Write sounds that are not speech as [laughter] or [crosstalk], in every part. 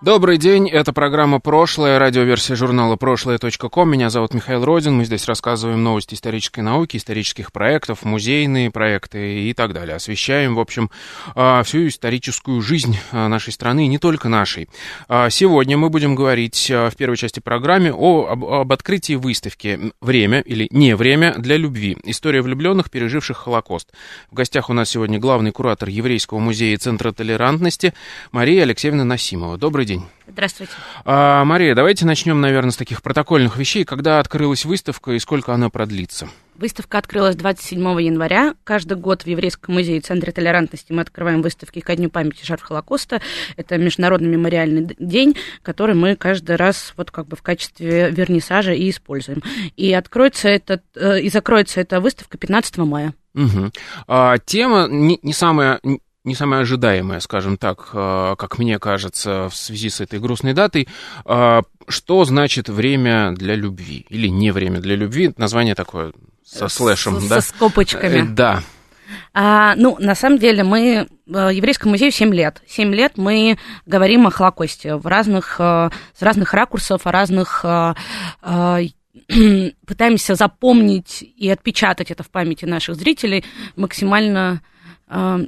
Добрый день, это программа «Прошлое», радиоверсия журнала «Прошлое.ком». Меня зовут Михаил Родин, мы здесь рассказываем новости исторической науки, исторических проектов, музейные проекты и так далее. Освещаем, в общем, а, всю историческую жизнь а, нашей страны, и не только нашей. А, сегодня мы будем говорить в первой части программы о, об, об открытии выставки «Время» или «Не время для любви. История влюбленных, переживших Холокост». В гостях у нас сегодня главный куратор Еврейского музея и Центра толерантности Мария Алексеевна Насимова. Добрый день. Здравствуйте. А, Мария, давайте начнем, наверное, с таких протокольных вещей. Когда открылась выставка и сколько она продлится? Выставка открылась 27 января. Каждый год в Еврейском музее Центре толерантности мы открываем выставки ко Дню памяти жертв Холокоста. Это Международный мемориальный день, который мы каждый раз вот как бы в качестве вернисажа и используем. И откроется этот, э, и закроется эта выставка 15 мая. Угу. А, тема не, не самая не самое ожидаемое, скажем так, э, как мне кажется, в связи с этой грустной датой. Э, что значит время для любви? Или не время для любви? Название такое со слэшем, с, да? Со скобочками. Э, да. А, ну, на самом деле, мы в Еврейском музее 7 лет. 7 лет мы говорим о Холокосте в разных, с разных ракурсов, о разных [clears throat] пытаемся запомнить и отпечатать это в памяти наших зрителей максимально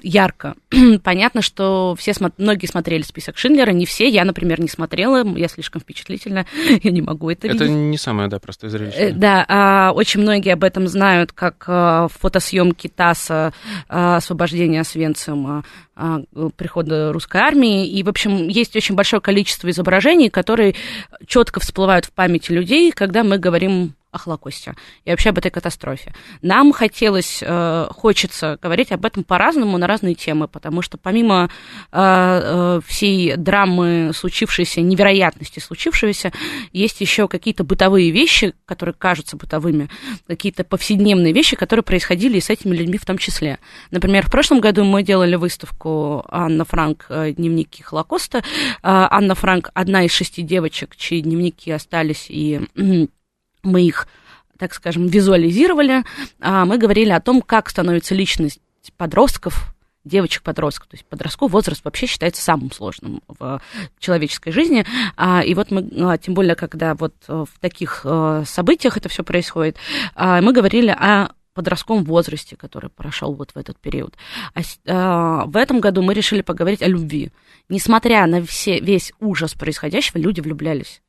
ярко. [clears throat] Понятно, что все, многие смотрели список Шиндлера, не все. Я, например, не смотрела, я слишком впечатлительна, [laughs] я не могу это, это видеть. Это не самое, да, простое зрелище. Э, да, а, очень многие об этом знают, как а, фотосъемки ТАССа, а, освобождения Освенцима, а, прихода русской армии. И, в общем, есть очень большое количество изображений, которые четко всплывают в памяти людей, когда мы говорим о Холокосте и вообще об этой катастрофе. Нам хотелось, э, хочется говорить об этом по-разному, на разные темы, потому что помимо э, э, всей драмы случившейся, невероятности случившегося, есть еще какие-то бытовые вещи, которые кажутся бытовыми, какие-то повседневные вещи, которые происходили и с этими людьми в том числе. Например, в прошлом году мы делали выставку Анна Франк «Дневники Холокоста». Анна Франк одна из шести девочек, чьи дневники остались и мы их, так скажем, визуализировали, а мы говорили о том, как становится личность подростков, девочек-подростков. То есть подростковый возраст вообще считается самым сложным в человеческой жизни. А, и вот мы, а, тем более, когда вот в таких а, событиях это все происходит, мы говорили о подростковом возрасте, который прошел вот в этот период. А, в этом году мы решили поговорить о любви. Несмотря на все, весь ужас происходящего, люди влюблялись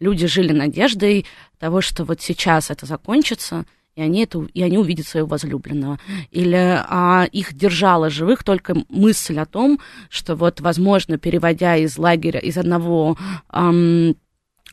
люди жили надеждой того, что вот сейчас это закончится, и они, это, и они увидят своего возлюбленного. Или а, их держала живых только мысль о том, что вот, возможно, переводя из лагеря, из одного ам,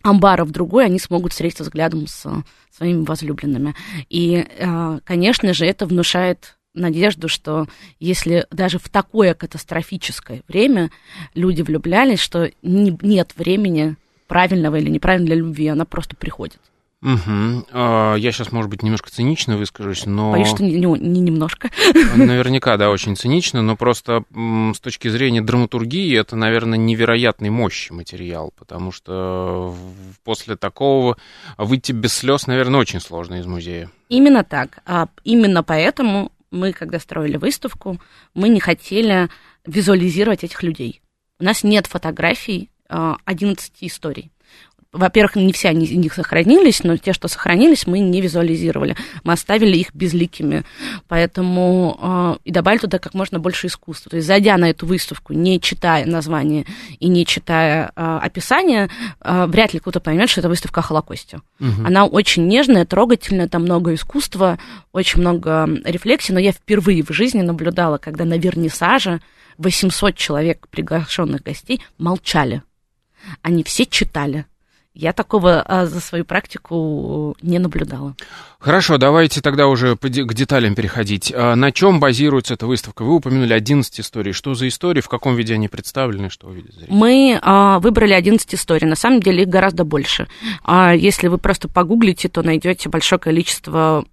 амбара в другой, они смогут встретиться взглядом с своими возлюбленными. И, а, конечно же, это внушает надежду, что если даже в такое катастрофическое время люди влюблялись, что не, нет времени правильного или неправильного для любви, она просто приходит. Угу. Я сейчас, может быть, немножко цинично выскажусь, но... Боюсь, что не, не, не немножко. [laughs] Наверняка, да, очень цинично, но просто с точки зрения драматургии это, наверное, невероятной мощи материал, потому что после такого выйти без слез, наверное, очень сложно из музея. Именно так. А именно поэтому мы, когда строили выставку, мы не хотели визуализировать этих людей. У нас нет фотографий 11 историй. Во-первых, не все они из них сохранились, но те, что сохранились, мы не визуализировали. Мы оставили их безликими. Поэтому э, и добавили туда как можно больше искусства. То есть, зайдя на эту выставку, не читая название и не читая э, описание, э, вряд ли кто-то поймет, что это выставка о Холокосте. Угу. Она очень нежная, трогательная, там много искусства, очень много рефлексий. Но я впервые в жизни наблюдала, когда на вернисаже 800 человек, приглашенных гостей, молчали они все читали. Я такого а, за свою практику не наблюдала. Хорошо, давайте тогда уже к деталям переходить. А на чем базируется эта выставка? Вы упомянули 11 историй. Что за истории, в каком виде они представлены, что увидят зрители? Мы а, выбрали 11 историй. На самом деле их гораздо больше. А если вы просто погуглите, то найдете большое количество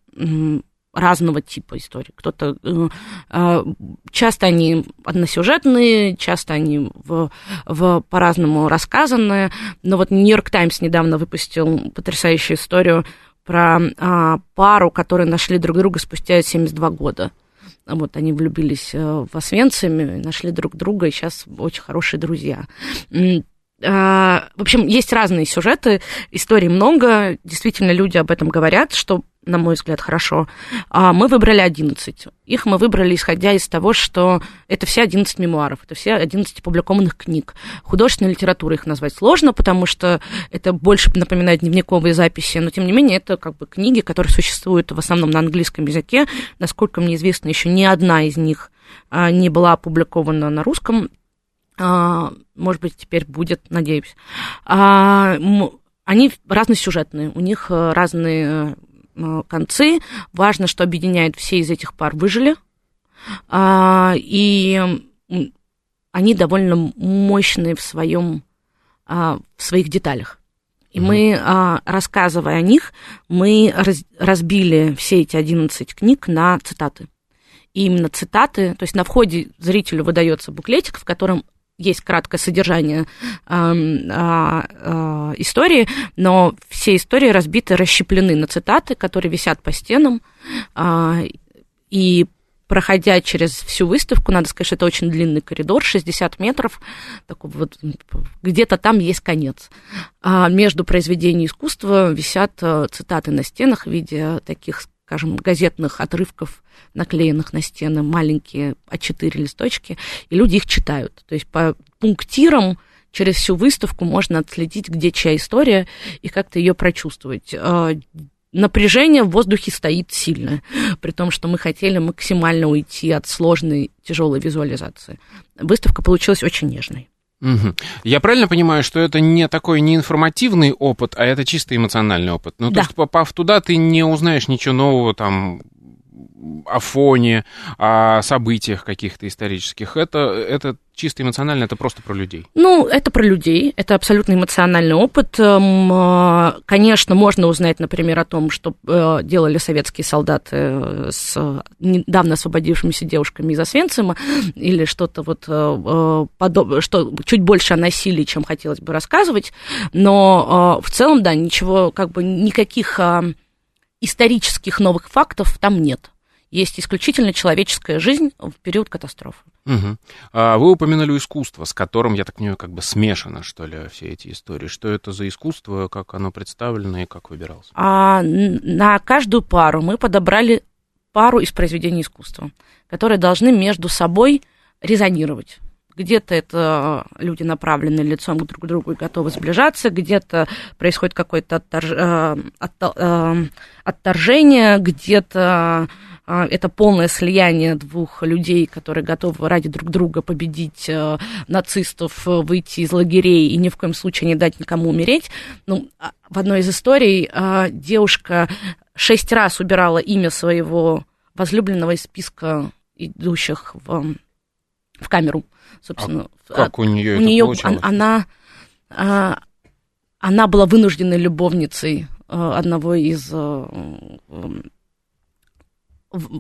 разного типа историй. Кто-то э, э, часто они односюжетные, часто они в, в по-разному рассказаны. Но вот Нью-Йорк Таймс недавно выпустил потрясающую историю про а, пару, которые нашли друг друга спустя 72 года. Вот они влюбились э, в Освенциме, нашли друг друга, и сейчас очень хорошие друзья. А, в общем, есть разные сюжеты, историй много, действительно люди об этом говорят, что на мой взгляд, хорошо. А мы выбрали 11. Их мы выбрали, исходя из того, что это все 11 мемуаров, это все 11 опубликованных книг. Художественной литературой их назвать сложно, потому что это больше напоминает дневниковые записи, но тем не менее это как бы книги, которые существуют в основном на английском языке. Насколько мне известно, еще ни одна из них а, не была опубликована на русском. А, может быть, теперь будет, надеюсь. А, они разносюжетные, у них э, разные Э, концы. Важно, что объединяет все из этих пар выжили. А, и они довольно мощные в, своем, в своих деталях. И мы, рассказывая о них, мы разбили все эти 11 книг на цитаты. И именно цитаты, то есть на входе зрителю выдается буклетик, в котором есть краткое содержание э, э, истории, но все истории разбиты, расщеплены на цитаты, которые висят по стенам. Э, и проходя через всю выставку, надо сказать, что это очень длинный коридор, 60 метров, такой вот, где-то там есть конец. А между произведениями искусства висят цитаты на стенах в виде таких скажем, газетных отрывков, наклеенных на стены, маленькие А4 листочки, и люди их читают. То есть по пунктирам через всю выставку можно отследить, где чья история, и как-то ее прочувствовать. А, напряжение в воздухе стоит сильно, при том, что мы хотели максимально уйти от сложной, тяжелой визуализации. Выставка получилась очень нежной. Угу. Я правильно понимаю, что это не такой не информативный опыт, а это чисто эмоциональный опыт? Ну, да. то есть, попав туда, ты не узнаешь ничего нового там о фоне, о событиях каких-то исторических. Это, это чисто эмоционально, это просто про людей. Ну, это про людей, это абсолютно эмоциональный опыт. Эм, э, конечно, можно узнать, например, о том, что э, делали советские солдаты э, с недавно освободившимися девушками из Освенцима, или что-то вот подобное, что чуть больше о насилии, чем хотелось бы рассказывать, но в целом, да, ничего, как бы никаких исторических новых фактов там нет есть исключительно человеческая жизнь в период катастрофы. Угу. А вы упомянули искусство, с которым, я так понимаю, как бы смешано, что ли, все эти истории. Что это за искусство, как оно представлено и как выбиралось? А, на каждую пару мы подобрали пару из произведений искусства, которые должны между собой резонировать. Где-то это люди направлены лицом друг к другу и готовы сближаться, где-то происходит какое-то отторж... Э, э, отторжение, где-то это полное слияние двух людей, которые готовы ради друг друга победить э, нацистов, выйти из лагерей и ни в коем случае не дать никому умереть. Ну, а, в одной из историй девушка шесть раз убирала имя своего возлюбленного из списка идущих в, в камеру, собственно. А как у нее у это нее получалось? Она, она была вынужденной любовницей э, одного из э,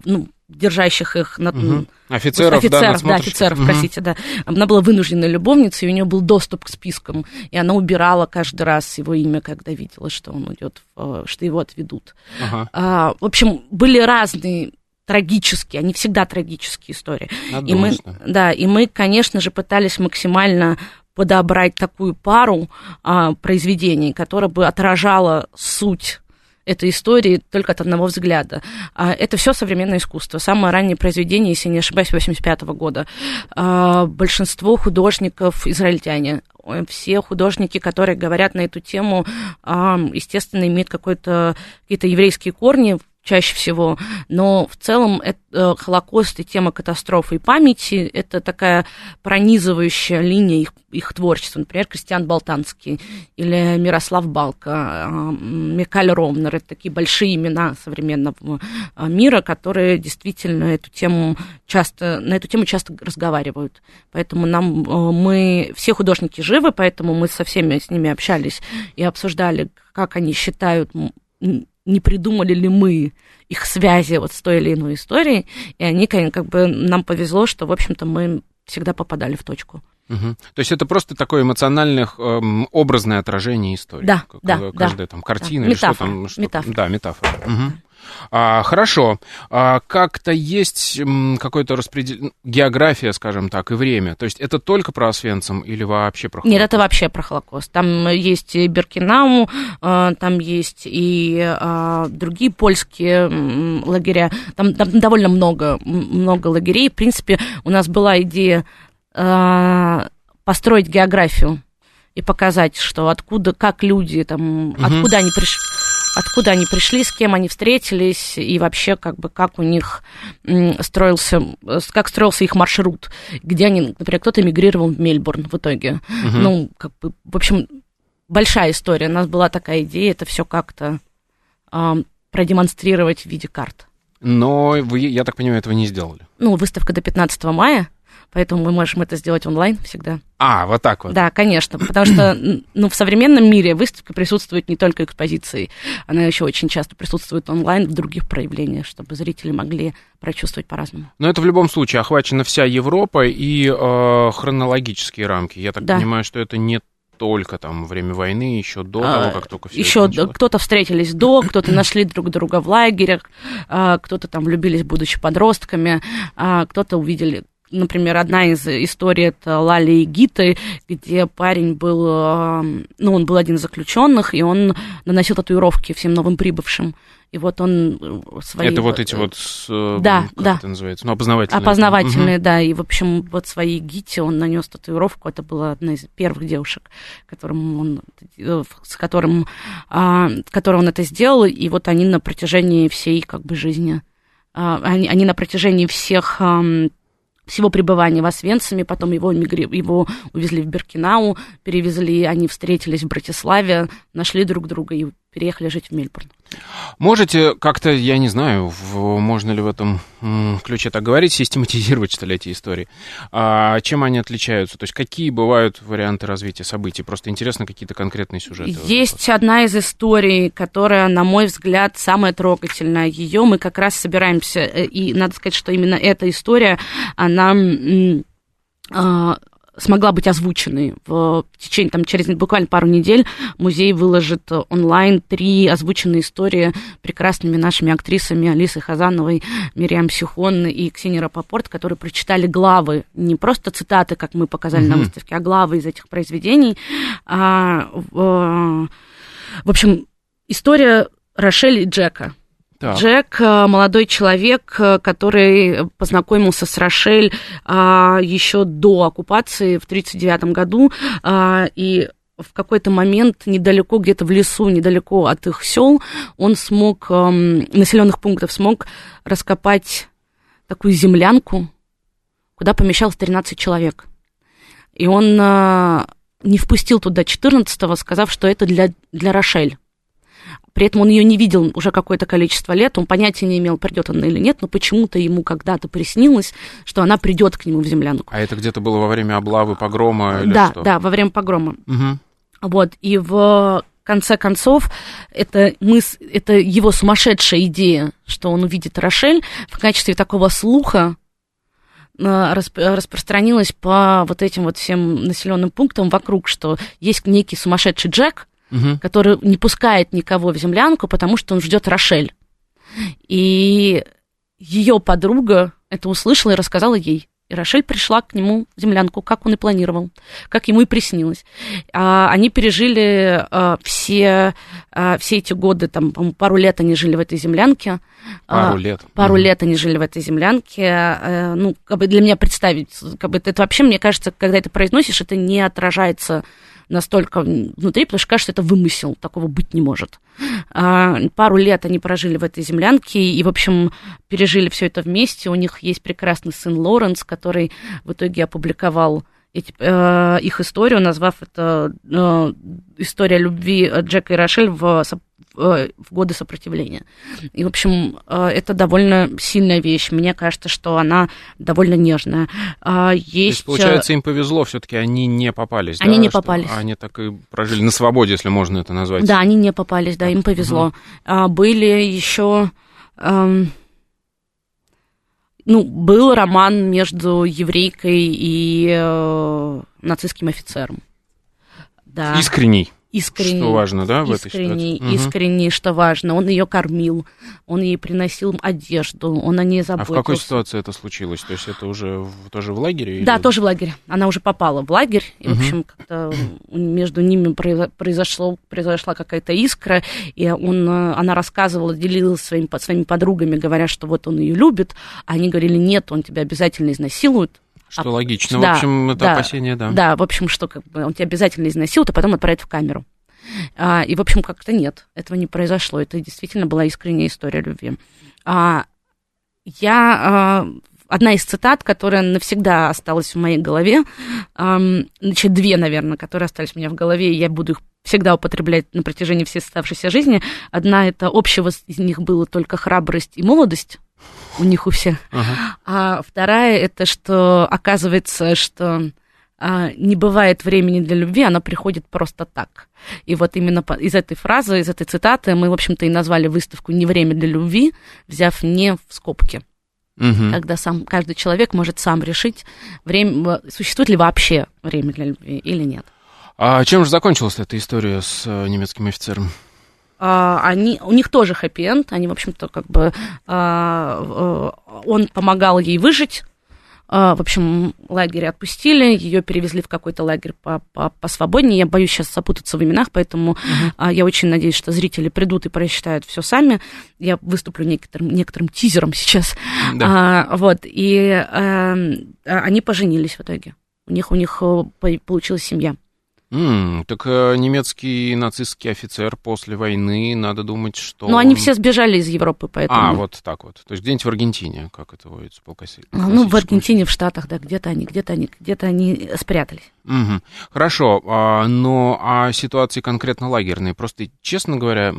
ну, держащих их на, угу. офицеров, офицеров, да, да офицеров, угу. простите, да. Она была вынужденной любовницей, и у нее был доступ к спискам, и она убирала каждый раз его имя, когда видела, что он идет, что его отведут. Ага. А, в общем, были разные трагические, они всегда трагические истории. И мы, да, и мы, конечно же, пытались максимально подобрать такую пару а, произведений, которая бы отражала суть этой истории только от одного взгляда. А это все современное искусство. Самое раннее произведение, если не ошибаюсь, 85 -го года. А, большинство художников израильтяне все художники, которые говорят на эту тему, естественно, имеют какие-то еврейские корни, чаще всего, но в целом это, э, Холокост и тема катастрофы и памяти – это такая пронизывающая линия их, их творчества. Например, Кристиан Болтанский или Мирослав Балка, э, Микаль Ромнер – это такие большие имена современного э, мира, которые действительно эту тему часто, на эту тему часто разговаривают. Поэтому нам, мы, все художники живы, поэтому мы со всеми с ними общались и обсуждали, как они считают не придумали ли мы их связи вот с той или иной историей, и они как бы нам повезло, что, в общем-то, мы всегда попадали в точку. Угу. То есть это просто такое эмоциональное эм, образное отражение истории. Да, как, да, каждая да. там картина да. или метафора, что там. Что метафора. Да, метафора. Угу. А, хорошо. А, как-то есть какое-то распределение, география, скажем так, и время. То есть это только про Освенцим или вообще про Холокост? Нет, это вообще про Холокост. Там есть и Беркинау, а, там есть и а, другие польские лагеря. Там, там довольно много, много лагерей. В принципе, у нас была идея а, построить географию и показать, что откуда, как люди там, угу. откуда они пришли откуда они пришли, с кем они встретились и вообще как бы как у них строился, как строился их маршрут, где они, например, кто-то эмигрировал в Мельбурн в итоге. Угу. Ну, как бы, в общем, большая история. У нас была такая идея, это все как-то э, продемонстрировать в виде карт. Но вы, я так понимаю, этого не сделали. Ну, выставка до 15 мая поэтому мы можем это сделать онлайн всегда. А, вот так вот. Да, конечно, потому что [clears throat] ну, в современном мире выставка присутствует не только экспозицией, она еще очень часто присутствует онлайн в других проявлениях, чтобы зрители могли прочувствовать по-разному. Но это в любом случае охвачена вся Европа и э, хронологические рамки. Я так да. понимаю, что это не только там время войны, еще до а, того, как только все Еще кто-то встретились до, кто-то нашли друг друга в лагерях, а, кто-то там влюбились, будучи подростками, а, кто-то увидели Например, одна из историй это Лали и Гиты, где парень был, э, ну, он был один из заключенных, и он наносил татуировки всем новым прибывшим. И вот он э, свои... Это вот эти вот... Э, да, как да. это называется? Ну, опознавательные. Опознавательные, угу. да. И, в общем, вот своей Гите он нанес татуировку. Это была одна из первых девушек, которым он, с которым, а, которой он это сделал. И вот они на протяжении всей, как бы, жизни... А, они, они на протяжении всех всего пребывания в Освенциме, потом его, его увезли в Беркинау, перевезли, они встретились в Братиславе, нашли друг друга и переехали жить в Мельбурн. Можете как-то, я не знаю, в, можно ли в этом ключе так говорить, систематизировать, что ли, эти истории? А, чем они отличаются? То есть какие бывают варианты развития событий? Просто интересно какие-то конкретные сюжеты. Есть одна из историй, которая, на мой взгляд, самая трогательная. Ее мы как раз собираемся, э, и надо сказать, что именно эта история, она а, смогла быть озвученной. В течение, там, через буквально пару недель музей выложит онлайн три озвученные истории прекрасными нашими актрисами Алисой Хазановой, Мириам Сихон и Ксенией Рапопорт, которые прочитали главы, не просто цитаты, как мы показали mm-hmm. на выставке, а главы из этих произведений. А, в, в общем, история Рошель и Джека. Так. Джек молодой человек, который познакомился с Рошель а, еще до оккупации в 1939 году, а, и в какой-то момент недалеко, где-то в лесу, недалеко от их сел, он смог, населенных пунктов, смог раскопать такую землянку, куда помещалось 13 человек. И он а, не впустил туда 14-го, сказав, что это для, для Рошель. При этом он ее не видел уже какое-то количество лет, он понятия не имел, придет она или нет, но почему-то ему когда-то приснилось, что она придет к нему в землянку. А это где-то было во время облавы, погрома или да, что? Да, во время погрома. Угу. Вот, и в конце концов, это, мыс, это его сумасшедшая идея, что он увидит Рошель в качестве такого слуха, э, распространилась по вот этим вот всем населенным пунктам вокруг, что есть некий сумасшедший Джек, угу. который не пускает никого в землянку, потому что он ждет Рошель. И ее подруга это услышала и рассказала ей. И Рошель пришла к нему в землянку, как он и планировал, как ему и приснилось. А, они пережили а, все, а, все эти годы, там, пару лет они жили в этой землянке. Пару лет. Пару угу. лет они жили в этой землянке. Ну, как бы для меня представить, как бы это вообще, мне кажется, когда это произносишь, это не отражается настолько внутри, потому что кажется, это вымысел, такого быть не может. А, пару лет они прожили в этой землянке и, в общем, пережили все это вместе. У них есть прекрасный сын Лоренс, который в итоге опубликовал эти, э, их историю, назвав это э, история любви Джека и Рошель в Э, в годы сопротивления. И, в общем, э, это довольно сильная вещь. Мне кажется, что она довольно нежная. А, есть... То есть, получается, им повезло, все-таки они не попались. Они да, не попались. Они так и прожили на свободе, если можно это назвать. Да, они не попались, да, им повезло. Угу. Были еще... Эм... Ну, был роман между еврейкой и э, нацистским офицером. Да. Искренний искренний. Что важно, да, в искренний, этой ситуации? Искренний, что важно. Он ее кормил, он ей приносил одежду, он о ней заботился. А в какой ситуации это случилось? То есть это уже в, тоже в лагере? Да, или... тоже в лагере. Она уже попала в лагерь, и, угу. в общем, как-то между ними произошло, произошла какая-то искра, и он, она рассказывала, делилась своим, своими подругами, говоря, что вот он ее любит, а они говорили, нет, он тебя обязательно изнасилует, что а, логично. Да, в общем, это да, опасение, да. Да, в общем, что как бы он тебя обязательно изнасилует, а потом отправит в камеру. А, и, в общем, как-то нет, этого не произошло. Это действительно была искренняя история любви. А, я а, одна из цитат, которая навсегда осталась в моей голове, значит, две, наверное, которые остались у меня в голове, и я буду их всегда употреблять на протяжении всей оставшейся жизни. Одна это общего из них было только храбрость и молодость, у них у всех. Ага. А вторая это, что оказывается, что а, не бывает времени для любви, она приходит просто так. И вот именно из этой фразы, из этой цитаты мы, в общем-то, и назвали выставку «Не время для любви», взяв не в скобки. Угу. Когда сам каждый человек может сам решить, время, существует ли вообще время для любви или нет. А чем же закончилась эта история с э, немецким офицером? А, они, у них тоже хэппи-энд, они, в общем-то, как бы, а, он помогал ей выжить, а, в общем, лагерь отпустили, ее перевезли в какой-то лагерь по, по, посвободнее. Я боюсь сейчас запутаться в именах, поэтому uh-huh. я очень надеюсь, что зрители придут и прочитают все сами. Я выступлю некоторым, некоторым тизером сейчас. Да. А, вот, и а, они поженились в итоге. У них, у них э, получилась семья. Mm, так э, немецкий нацистский офицер после войны, надо думать, что... Ну, они все сбежали из Европы, поэтому... А, вот так вот. То есть где-нибудь в Аргентине, как это водится по Ну, в Аргентине, в Штатах, да, где-то они, где-то они, где-то они спрятались. Угу. Хорошо, а, но а ситуации конкретно лагерные, просто, честно говоря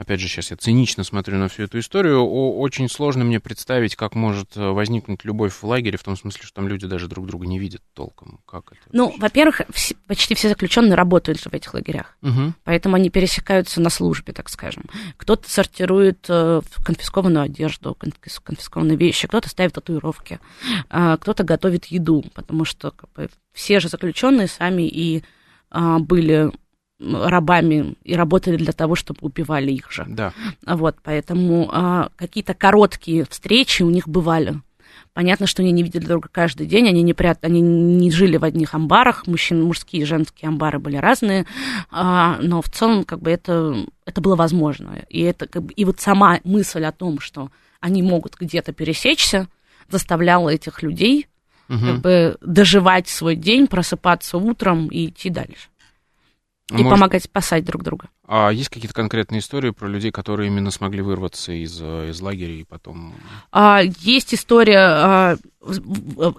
опять же, сейчас я цинично смотрю на всю эту историю, очень сложно мне представить, как может э, возникнуть любовь в лагере, в том смысле, что там люди даже друг друга не видят толком. Как это? Ну, во-первых, почти все заключенные работают же в этих лагерях, угу. поэтому они пересекаются на службе, так скажем. Кто-то сортирует э, конфискованную одежду, конфискованные вещи, кто-то ставит татуировки, а, кто-то готовит еду, потому что как бы, все же заключенные сами и были рабами и работали для того, чтобы убивали их же. Да. Вот, поэтому а, какие-то короткие встречи у них бывали. Понятно, что они не видели друг друга каждый день, они не, прят... они не жили в одних амбарах, мужчин, мужские и женские амбары были разные, а, но в целом как бы это, это было возможно. И, это, как бы, и вот сама мысль о том, что они могут где-то пересечься, заставляла этих людей угу. как бы доживать свой день, просыпаться утром и идти дальше. И Может... помогать спасать друг друга. А есть какие-то конкретные истории про людей, которые именно смогли вырваться из, э, из лагеря и потом... А, есть история... А,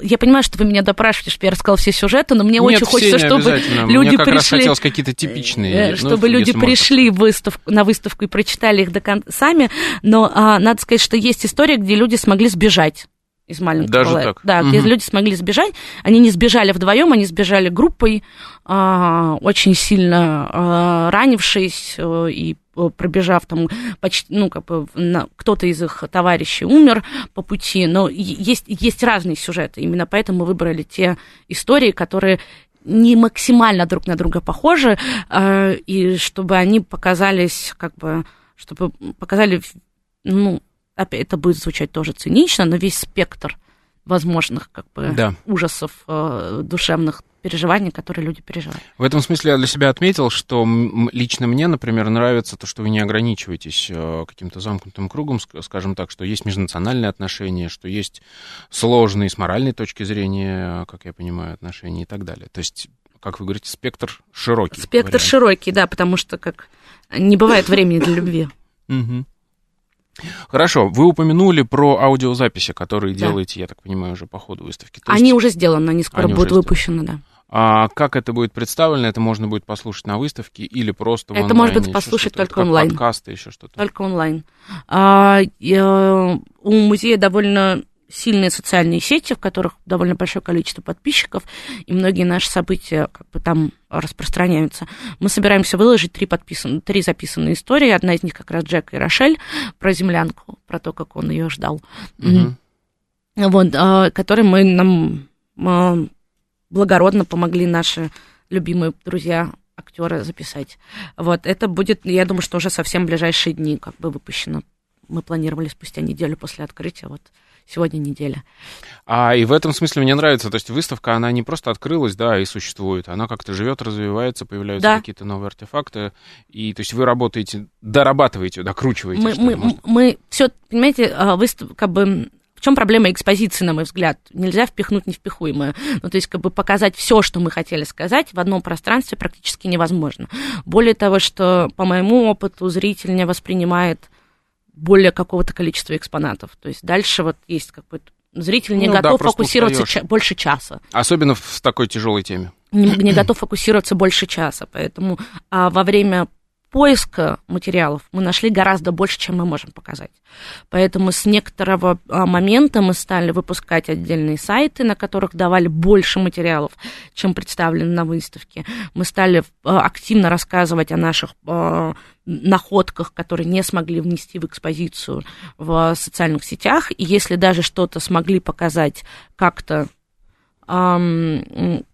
я понимаю, что вы меня допрашиваете, чтобы я рассказал все сюжеты, но мне Нет, очень хочется, чтобы люди мне как пришли... раз хотелось какие-то типичные. Э, чтобы ну, люди пришли выставку, на выставку и прочитали их до кон... сами, но а, надо сказать, что есть история, где люди смогли сбежать из маленького Даже так? Да, угу. люди смогли сбежать. Они не сбежали вдвоем, они сбежали группой, а, очень сильно а, ранившись э, и пробежав там почти, ну, как бы, на, кто-то из их товарищей умер по пути, но есть, есть разные сюжеты, именно поэтому мы выбрали те истории, которые не максимально друг на друга похожи, э, и чтобы они показались, как бы, чтобы показали, ну, опять это будет звучать тоже цинично, но весь спектр возможных как бы да. ужасов э, душевных переживаний, которые люди переживают. В этом смысле я для себя отметил, что лично мне, например, нравится то, что вы не ограничиваетесь э, каким-то замкнутым кругом, скажем так, что есть межнациональные отношения, что есть сложные с моральной точки зрения, как я понимаю, отношения и так далее. То есть как вы говорите, спектр широкий. Спектр вариант. широкий, да, потому что как не бывает времени для любви. Хорошо, вы упомянули про аудиозаписи, которые да. делаете, я так понимаю, уже по ходу выставки. То они есть... уже сделаны, они скоро они будут выпущены, да. А как это будет представлено? Это можно будет послушать на выставке или просто Это может быть послушать только онлайн. Подкасты, еще что-то. Только онлайн. А, я, у музея довольно сильные социальные сети, в которых довольно большое количество подписчиков, и многие наши события как бы там распространяются. Мы собираемся выложить три, подписан... три записанные истории. Одна из них как раз Джек и Рошель про землянку, про то, как он ее ждал. Угу. Вот, а, который мы нам а, благородно помогли наши любимые друзья актеры записать. Вот, это будет, я думаю, что уже совсем ближайшие дни как бы выпущено. Мы планировали спустя неделю после открытия, вот сегодня неделя. А и в этом смысле мне нравится, то есть выставка, она не просто открылась, да, и существует, она как-то живет, развивается, появляются да. какие-то новые артефакты, и то есть вы работаете, дорабатываете, докручиваете. Мы, мы, мы, мы все, понимаете, а, выставка, как бы в чем проблема экспозиции, на мой взгляд? Нельзя впихнуть невпихуемое. Ну, то есть, как бы показать все, что мы хотели сказать, в одном пространстве практически невозможно. Более того, что по моему опыту зритель не воспринимает более какого-то количества экспонатов. То есть дальше вот есть какой-то зритель не ну, готов да, фокусироваться ча- больше часа. Особенно в такой тяжелой теме. Не, не готов фокусироваться больше часа. Поэтому а во время поиска материалов мы нашли гораздо больше, чем мы можем показать. Поэтому с некоторого а, момента мы стали выпускать отдельные сайты, на которых давали больше материалов, чем представлено на выставке. Мы стали а, активно рассказывать о наших а, находках, которые не смогли внести в экспозицию в социальных сетях. И если даже что-то смогли показать как-то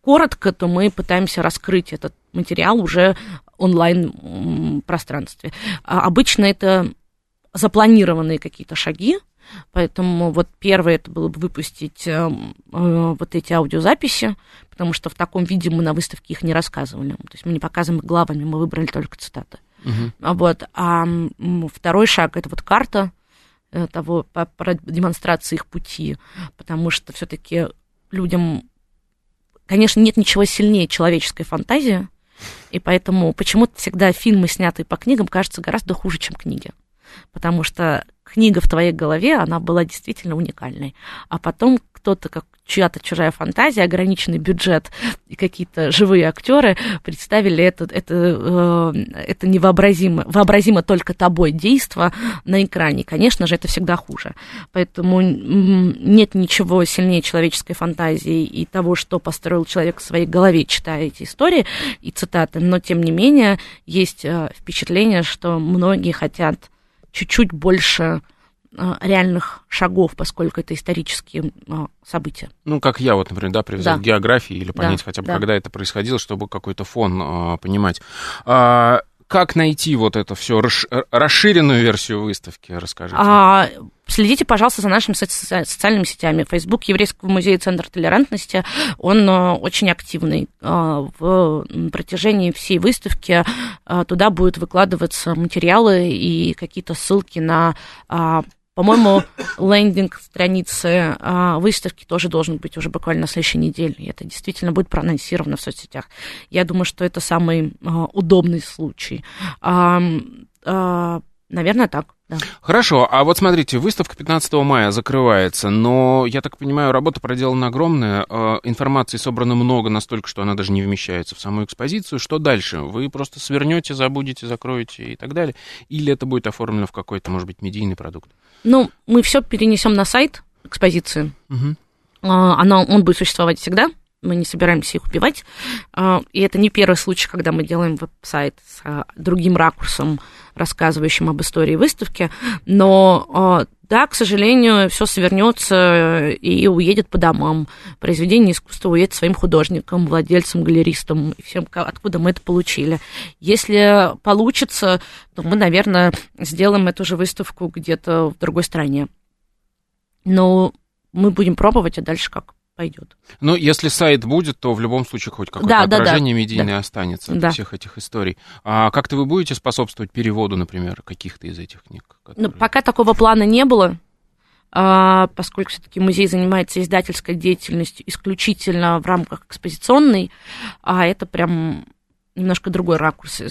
коротко, то мы пытаемся раскрыть этот материал уже онлайн-пространстве. А обычно это запланированные какие-то шаги, Поэтому вот первое это было бы выпустить э, э, вот эти аудиозаписи, потому что в таком виде мы на выставке их не рассказывали. То есть мы не показываем их главами, мы выбрали только цитаты. Uh-huh. Вот. А второй шаг это вот карта э, того по демонстрации их пути, потому что все-таки людям, конечно, нет ничего сильнее человеческой фантазии, и поэтому почему-то всегда фильмы, снятые по книгам, кажутся гораздо хуже, чем книги. Потому что книга в твоей голове, она была действительно уникальной. А потом кто-то, как чья-то чужая фантазия, ограниченный бюджет и какие-то живые актеры представили это, это, э, это невообразимо, вообразимо только тобой действо на экране. Конечно же, это всегда хуже. Поэтому нет ничего сильнее человеческой фантазии и того, что построил человек в своей голове, читая эти истории и цитаты. Но, тем не менее, есть э, впечатление, что многие хотят чуть-чуть больше Э, реальных шагов, поскольку это исторические э, события. Ну, как я вот, например, да, привязать да. географии или понять да, хотя бы, да. когда это происходило, чтобы какой-то фон а, понимать. А, как найти вот это все, расширенную версию выставки, расскажите. А, следите, пожалуйста, за нашими соци- социальными сетями. Facebook Еврейского музея Центр толерантности, он очень активный. В протяжении всей выставки туда будут выкладываться материалы и какие-то ссылки на по-моему, лендинг страницы а, выставки тоже должен быть уже буквально на следующей неделе. И это действительно будет проанонсировано в соцсетях. Я думаю, что это самый а, удобный случай. А, наверное, так. Да. Хорошо, а вот смотрите, выставка 15 мая закрывается, но, я так понимаю, работа проделана огромная, э, информации собрано много, настолько, что она даже не вмещается в саму экспозицию. Что дальше? Вы просто свернете, забудете, закроете и так далее? Или это будет оформлено в какой-то, может быть, медийный продукт? Ну, мы все перенесем на сайт экспозиции. Угу. Она, он будет существовать всегда. Мы не собираемся их убивать. А, и это не первый случай, когда мы делаем веб-сайт с а, другим ракурсом, рассказывающим об истории выставки. Но да, к сожалению, все свернется и уедет по домам. Произведение искусства уедет своим художникам, владельцам, галеристам всем, откуда мы это получили. Если получится, то мы, наверное, сделаем эту же выставку где-то в другой стране. Но мы будем пробовать, а дальше как пойдет. Ну, если сайт будет, то в любом случае хоть какое-то да, отражение да, да. медийное да. останется да. всех этих историй. А как-то вы будете способствовать переводу, например, каких-то из этих книг? Которые... Ну, пока такого плана не было. а, поскольку все-таки музей занимается издательской деятельностью исключительно в рамках экспозиционной, а это прям немножко другой ракурс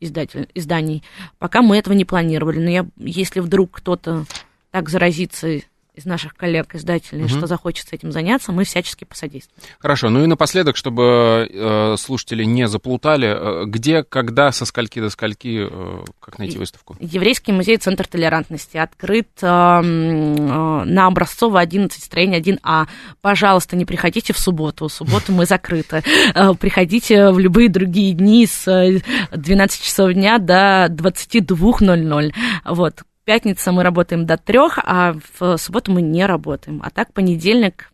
издатель, изданий. Пока мы этого не планировали, но я, если вдруг кто-то так заразится из наших коллег, издателей, угу. что захочется этим заняться, мы всячески посодействуем. Хорошо. Ну и напоследок, чтобы э, слушатели не заплутали, э, где, когда, со скольки до скольки, э, как найти выставку? Еврейский музей Центр толерантности открыт э, э, на Образцово 11, строение 1А. Пожалуйста, не приходите в субботу. В субботу мы закрыты. Э, приходите в любые другие дни с 12 часов дня до 22.00. Вот пятница мы работаем до трех, а в субботу мы не работаем. А так понедельник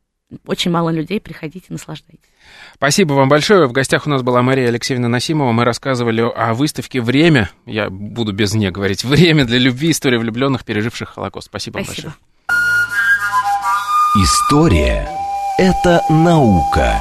очень мало людей, приходите, наслаждайтесь. Спасибо вам большое. В гостях у нас была Мария Алексеевна Насимова. Мы рассказывали о выставке «Время». Я буду без «не» говорить. «Время для любви. История влюбленных, переживших Холокост». Спасибо, Спасибо. вам большое. История — это наука.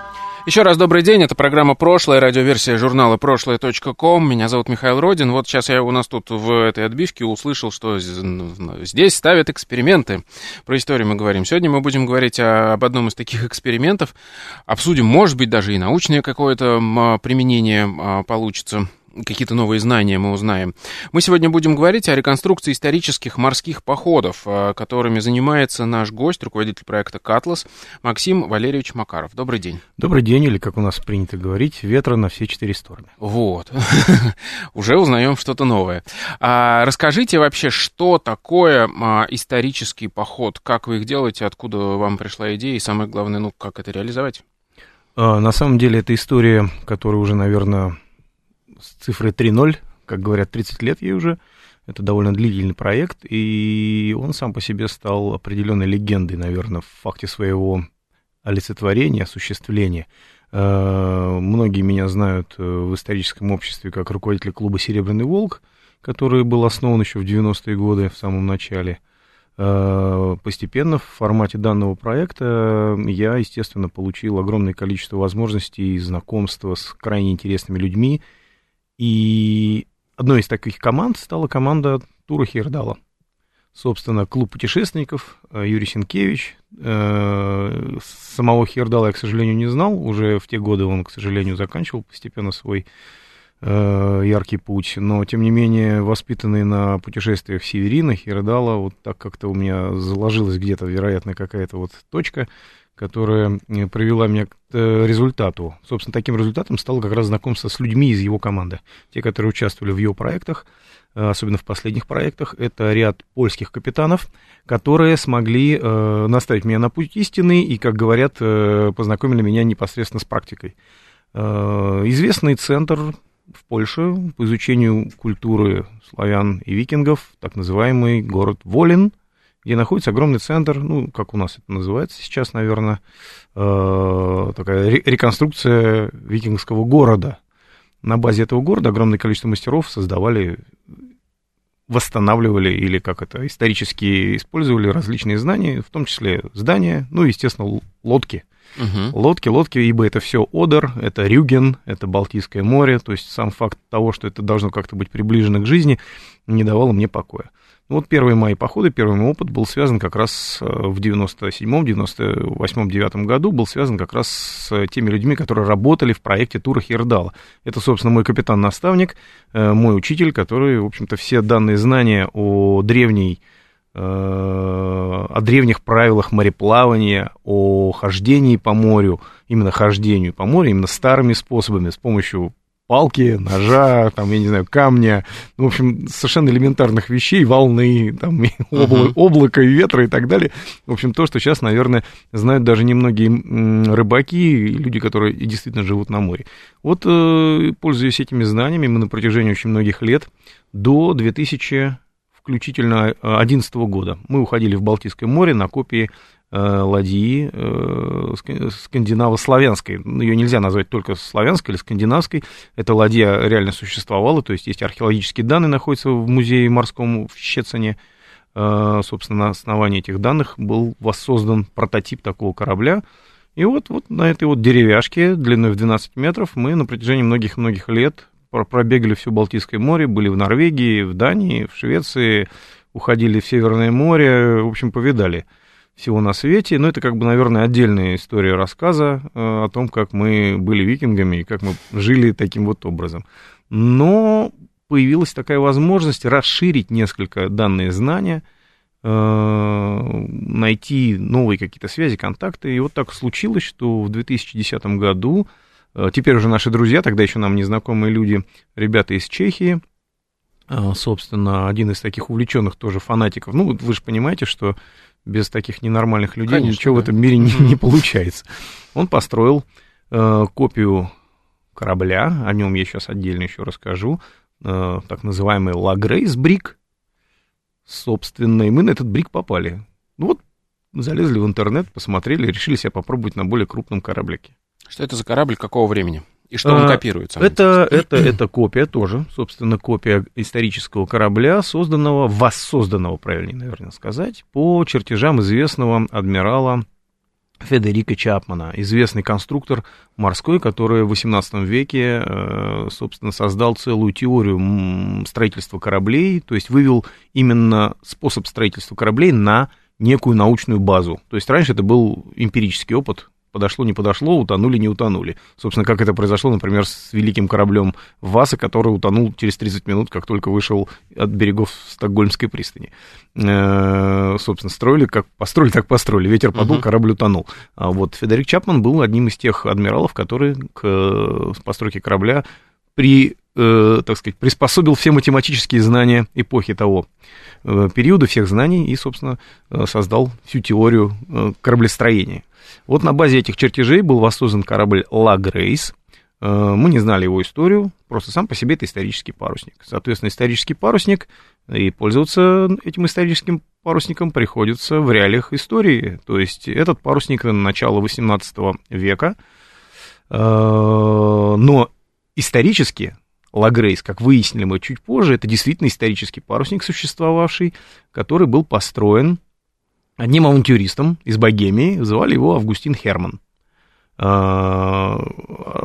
еще раз добрый день, это программа «Прошлое», радиоверсия журнала «Прошлое.ком». Меня зовут Михаил Родин. Вот сейчас я у нас тут в этой отбивке услышал, что здесь ставят эксперименты. Про историю мы говорим. Сегодня мы будем говорить об одном из таких экспериментов. Обсудим, может быть, даже и научное какое-то применение а, получится какие-то новые знания мы узнаем. Мы сегодня будем говорить о реконструкции исторических морских походов, э, которыми занимается наш гость, руководитель проекта «Катлас» Максим Валерьевич Макаров. Добрый день. Добрый день, или, как у нас принято говорить, ветра на все четыре стороны. Вот. [laughs] Уже узнаем что-то новое. А расскажите вообще, что такое а, исторический поход, как вы их делаете, откуда вам пришла идея, и самое главное, ну, как это реализовать? А, на самом деле, это история, которая уже, наверное, с цифрой 3.0, как говорят, 30 лет ей уже. Это довольно длительный проект, и он сам по себе стал определенной легендой, наверное, в факте своего олицетворения, осуществления. Э, многие меня знают э, в историческом обществе как руководитель клуба «Серебряный волк», который был основан еще в 90-е годы, в самом начале. Э, постепенно в формате данного проекта я, естественно, получил огромное количество возможностей и знакомства с крайне интересными людьми, и одной из таких команд стала команда Тура Хердала. Собственно, клуб путешественников, э, Юрий Сенкевич. Э, самого Хердала я, к сожалению, не знал. Уже в те годы он, к сожалению, заканчивал постепенно свой э, яркий путь. Но, тем не менее, воспитанный на путешествиях Северина, Хердала, вот так как-то у меня заложилась где-то, вероятно, какая-то вот точка – которая э, привела меня к э, результату. Собственно, таким результатом стало как раз знакомство с людьми из его команды. Те, которые участвовали в его проектах, э, особенно в последних проектах, это ряд польских капитанов, которые смогли наставить меня на путь истины и, как говорят, познакомили меня непосредственно с практикой. Известный центр в Польше по изучению культуры славян и викингов, так называемый город Волин – где находится огромный центр, ну, как у нас это называется сейчас, наверное, э, такая реконструкция викингского города. На базе этого города огромное количество мастеров создавали, восстанавливали или как это, исторически использовали различные знания, в том числе здания, ну, естественно, лодки. Угу. Лодки, лодки, ибо это все Одер, это Рюген, это Балтийское море, то есть сам факт того, что это должно как-то быть приближено к жизни, не давало мне покоя. Вот первые мои походы, первый мой опыт был связан как раз э, в 97-м, 98-м, 9 году, был связан как раз с теми людьми, которые работали в проекте Тура Хердала. Это, собственно, мой капитан-наставник, э, мой учитель, который, в общем-то, все данные знания о древней э, о древних правилах мореплавания, о хождении по морю, именно хождению по морю, именно старыми способами, с помощью палки, ножа, там, я не знаю, камня, ну, в общем, совершенно элементарных вещей, волны, там, облака и ветра и так далее. В общем, то, что сейчас, наверное, знают даже немногие рыбаки люди, которые действительно живут на море. Вот, э, пользуясь этими знаниями, мы на протяжении очень многих лет, до 2000 включительно 2011 года, мы уходили в Балтийское море на копии ладьи э, скандинаво-славянской. Ее нельзя назвать только славянской или скандинавской. Эта ладья реально существовала, то есть есть археологические данные, находятся в музее морском в Щецине. Собственно, на основании этих данных был воссоздан прототип такого корабля. И вот, вот на этой вот деревяшке длиной в 12 метров мы на протяжении многих-многих лет пробегали все Балтийское море, были в Норвегии, в Дании, в Швеции, уходили в Северное море, в общем, повидали всего на свете. Но это как бы, наверное, отдельная история рассказа э, о том, как мы были викингами и как мы жили таким вот образом. Но появилась такая возможность расширить несколько данные знания, э, найти новые какие-то связи, контакты. И вот так случилось, что в 2010 году Э, теперь уже наши друзья, тогда еще нам незнакомые люди, ребята из Чехии, собственно, один из таких увлеченных тоже фанатиков. Ну, вы же понимаете, что без таких ненормальных людей Конечно, ничего да. в этом мире не, не получается. Он построил э, копию корабля, о нем я сейчас отдельно еще расскажу, э, так называемый Лагрейс брик, собственно, и мы на этот брик попали. Ну вот, залезли в интернет, посмотрели, решили себя попробовать на более крупном кораблике. Что это за корабль, какого времени? И что он а, копирует? Это, это, это копия тоже, собственно, копия исторического корабля, созданного, воссозданного, правильнее, наверное, сказать, по чертежам известного адмирала Федерика Чапмана, известный конструктор морской, который в 18 веке, э, собственно, создал целую теорию строительства кораблей, то есть вывел именно способ строительства кораблей на некую научную базу. То есть раньше это был эмпирический опыт, подошло, не подошло, утонули, не утонули. Собственно, как это произошло, например, с великим кораблем Васа, который утонул через 30 минут, как только вышел от берегов Стокгольмской пристани. Э, собственно, строили, как построили, так построили. Ветер подул, корабль утонул. А вот Федерик Чапман был одним из тех адмиралов, который к э, постройке корабля при, э, так сказать, приспособил все математические знания эпохи того э, периода, всех знаний и, собственно, э, создал всю теорию э, кораблестроения. Вот на базе этих чертежей был воссоздан корабль «Ла Грейс». Э, мы не знали его историю, просто сам по себе это исторический парусник. Соответственно, исторический парусник, и пользоваться этим историческим парусником приходится в реалиях истории. То есть этот парусник начала XVIII века, э, но исторически Лагрейс, как выяснили мы чуть позже, это действительно исторический парусник, существовавший, который был построен одним авантюристом из Богемии, звали его Августин Херман. А,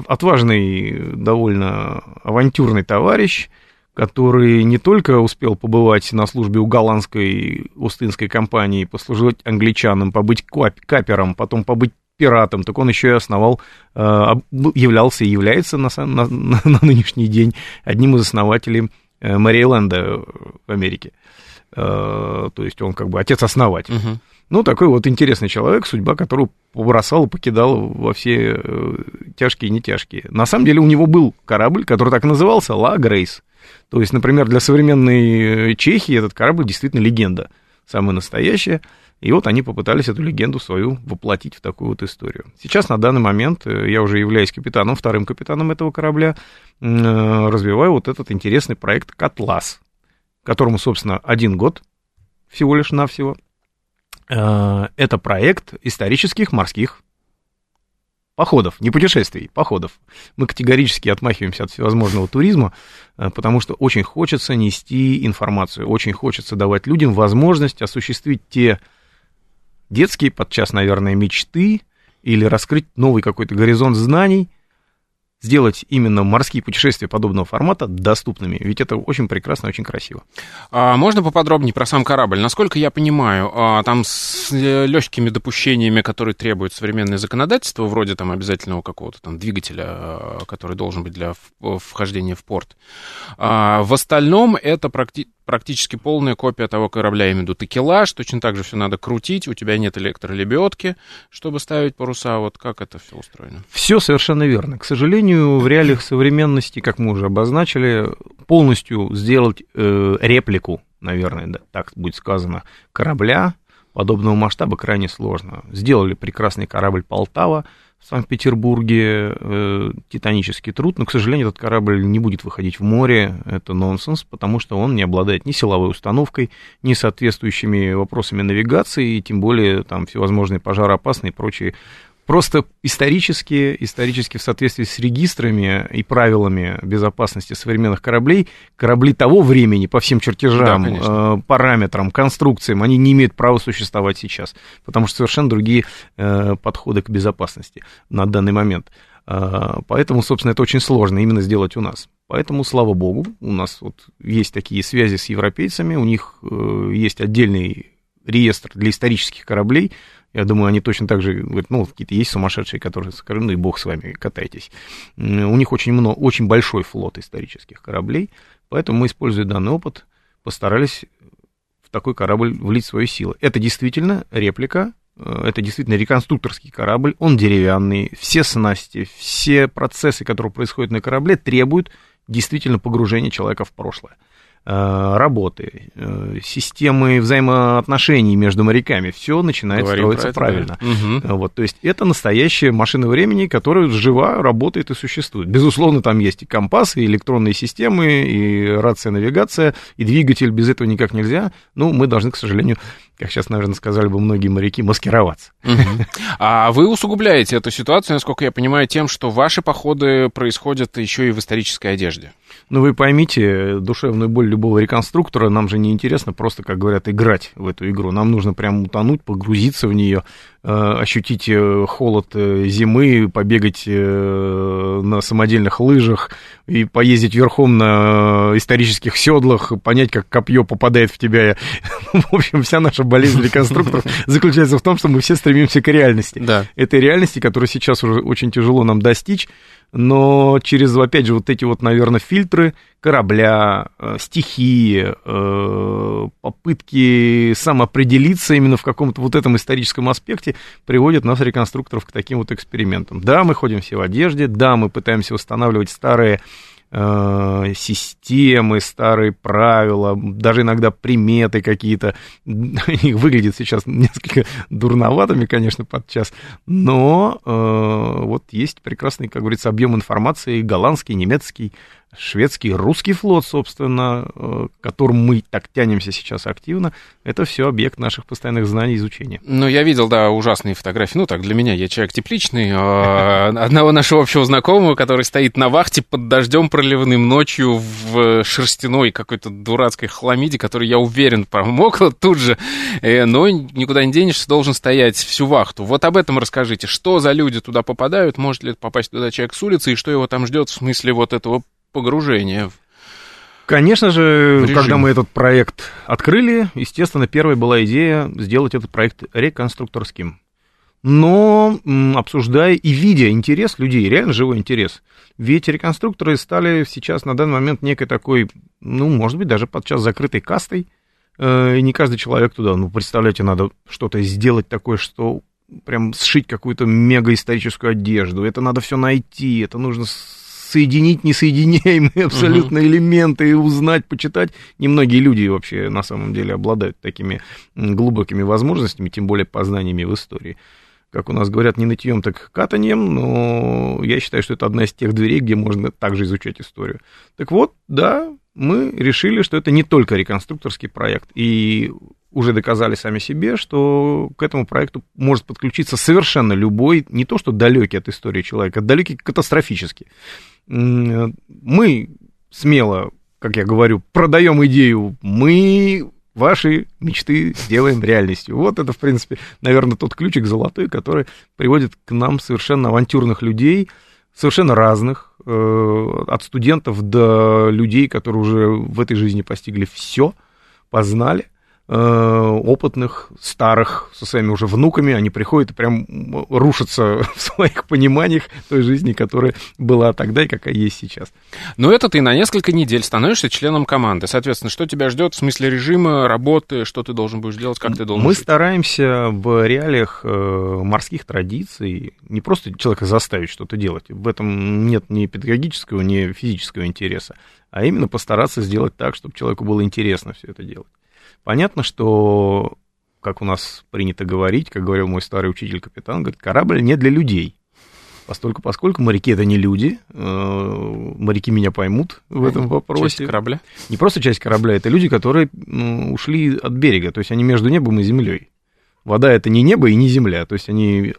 отважный, довольно авантюрный товарищ, который не только успел побывать на службе у голландской Остинской компании, послужить англичанам, побыть капером, потом побыть пиратом, так он еще и основал, а, являлся и является на, на, [laughs] на нынешний день одним из основателей э, Мэриленда в Америке. То есть он как бы отец-основатель. Угу. Ну, такой вот интересный человек, судьба которого побросал и покидал во все э, тяжкие и не тяжкие. На самом деле у него был корабль, который так и назывался, Ла Грейс. То есть, например, для современной э, Чехии этот корабль действительно легенда, самая настоящая. И вот они попытались эту легенду свою воплотить в такую вот историю. Сейчас, на данный момент, я уже являюсь капитаном, вторым капитаном этого корабля, развиваю вот этот интересный проект «Котлас», которому, собственно, один год всего лишь навсего. Э, это проект исторических морских походов, не путешествий, походов. Мы категорически отмахиваемся от всевозможного туризма, э, потому что очень хочется нести информацию, очень хочется давать людям возможность осуществить те детские, подчас, наверное, мечты или раскрыть новый какой-то горизонт знаний, сделать именно морские путешествия подобного формата доступными. Ведь это очень прекрасно, очень красиво. А можно поподробнее про сам корабль? Насколько я понимаю, а, там с э, легкими допущениями, которые требует современное законодательство, вроде там обязательного какого-то там двигателя, а, который должен быть для вхождения в порт. А в остальном это практи практически полная копия того корабля, я имею в виду такелаж, точно так же все надо крутить, у тебя нет электролебедки, чтобы ставить паруса, вот как это все устроено? Все совершенно верно. К сожалению, в реалиях современности, как мы уже обозначили, полностью сделать э, реплику, наверное, да, так будет сказано, корабля подобного масштаба крайне сложно. Сделали прекрасный корабль Полтава, в Санкт-Петербурге, э, титанический труд, но, к сожалению, этот корабль не будет выходить в море, это нонсенс, потому что он не обладает ни силовой установкой, ни соответствующими вопросами навигации, и тем более там всевозможные пожароопасные и прочие Просто исторически, исторически в соответствии с регистрами и правилами безопасности современных кораблей, корабли того времени по всем чертежам, да, э, параметрам, конструкциям, они не имеют права существовать сейчас, потому что совершенно другие э, подходы к безопасности на данный момент. Э, поэтому, собственно, это очень сложно именно сделать у нас. Поэтому, слава богу, у нас вот есть такие связи с европейцами, у них есть отдельный реестр для исторических кораблей, я думаю, они точно так же говорят, ну, какие-то есть сумасшедшие, которые скажут, ну и бог с вами, катайтесь. У них очень, много, очень большой флот исторических кораблей, поэтому мы, используя данный опыт, постарались в такой корабль влить свои силы. Это действительно реплика, э, это действительно реконструкторский корабль, он деревянный, все снасти, все процессы, которые происходят на корабле, требуют действительно погружения человека в прошлое. Э, работы, э, системы взаимоотношений между моряками, все начинает Говорим строиться правильно. Да. Угу. Вот, то есть это настоящая машина времени, которая жива, работает и существует. Безусловно, там есть и компас, и электронные системы, и рация, навигация, и двигатель, без этого никак нельзя. Ну, мы должны, к сожалению, как сейчас, наверное, сказали бы многие моряки, маскироваться. Угу. [laughs] А вы усугубляете эту ситуацию, насколько я понимаю, тем, что ваши походы происходят еще и в исторической одежде. Ну, вы поймите, душевную боль любого реконструктора нам же не интересно просто, как говорят, играть в эту игру. Нам нужно прям утонуть, погрузиться в нее, ощутить э, холод э, зимы, побегать на самодельных лыжах и поездить верхом на исторических седлах, понять, как копье попадает в тебя. [laughs] В общем, вся наша болезнь реконструкторов [laughs] заключается в том, что мы все стремимся к реальности. Да. Этой реальности, которую сейчас уже очень тяжело нам достичь, но через, опять же, вот эти вот, наверное, фильтры корабля, э, стихии, э, попытки самоопределиться именно в каком-то вот этом историческом аспекте приводят нас, реконструкторов, к таким вот экспериментам. Да, мы ходим все в одежде, да, мы пытаемся восстанавливать старые Э, системы, старые правила, даже иногда приметы какие-то. [laughs] Они выглядят сейчас несколько дурноватыми, конечно, подчас, но э, вот есть прекрасный, как говорится, объем информации, голландский, немецкий, шведский, русский флот, собственно, э, к которому мы так тянемся сейчас активно, это все объект наших постоянных знаний и изучения. Ну, я видел, да, ужасные фотографии. Ну, так, для меня, я человек тепличный. А, [laughs] одного нашего общего знакомого, который стоит на вахте под дождем проливным ночью в шерстяной какой-то дурацкой хламиде, который, я уверен, промокла тут же. Э, но никуда не денешься, должен стоять всю вахту. Вот об этом расскажите. Что за люди туда попадают? Может ли попасть туда человек с улицы? И что его там ждет в смысле вот этого погружения Конечно же, когда мы этот проект открыли, естественно, первая была идея сделать этот проект реконструкторским. Но обсуждая и видя интерес людей, реально живой интерес, ведь реконструкторы стали сейчас на данный момент некой такой, ну, может быть, даже подчас закрытой кастой, э, и не каждый человек туда, ну, представляете, надо что-то сделать такое, что прям сшить какую-то мега историческую одежду, это надо все найти, это нужно соединить несоединяемые [laughs] абсолютно uh-huh. элементы и узнать, почитать. Немногие люди вообще на самом деле обладают такими глубокими возможностями, тем более познаниями в истории. Как у нас говорят, не нытьем, так катанием, но я считаю, что это одна из тех дверей, где можно также изучать историю. Так вот, да, мы решили, что это не только реконструкторский проект, и уже доказали сами себе, что к этому проекту может подключиться совершенно любой, не то что далекий от истории человека, а далекий катастрофически мы смело, как я говорю, продаем идею, мы ваши мечты сделаем реальностью. Вот это, в принципе, наверное, тот ключик золотой, который приводит к нам совершенно авантюрных людей, совершенно разных, э, от студентов до людей, которые уже в этой жизни постигли все, познали, опытных, старых, со своими уже внуками, они приходят и прям рушатся [laughs] в своих пониманиях той жизни, которая была тогда и какая есть сейчас. Но это ты на несколько недель становишься членом команды. Соответственно, что тебя ждет в смысле режима, работы, что ты должен будешь делать, как ты должен Мы жить? стараемся в реалиях э, морских традиций не просто человека заставить что-то делать, в этом нет ни педагогического, ни физического интереса, а именно постараться сделать так, чтобы человеку было интересно все это делать. Понятно, что, как у нас принято говорить, как говорил мой старый учитель-капитан, говорит, корабль не для людей. Постольку, поскольку моряки это не люди, э, моряки меня поймут в этом вопросе. Часть корабля? Не просто часть корабля, это люди, которые ну, ушли от берега, то есть они между небом и землей. Вода это не небо и не земля, то есть они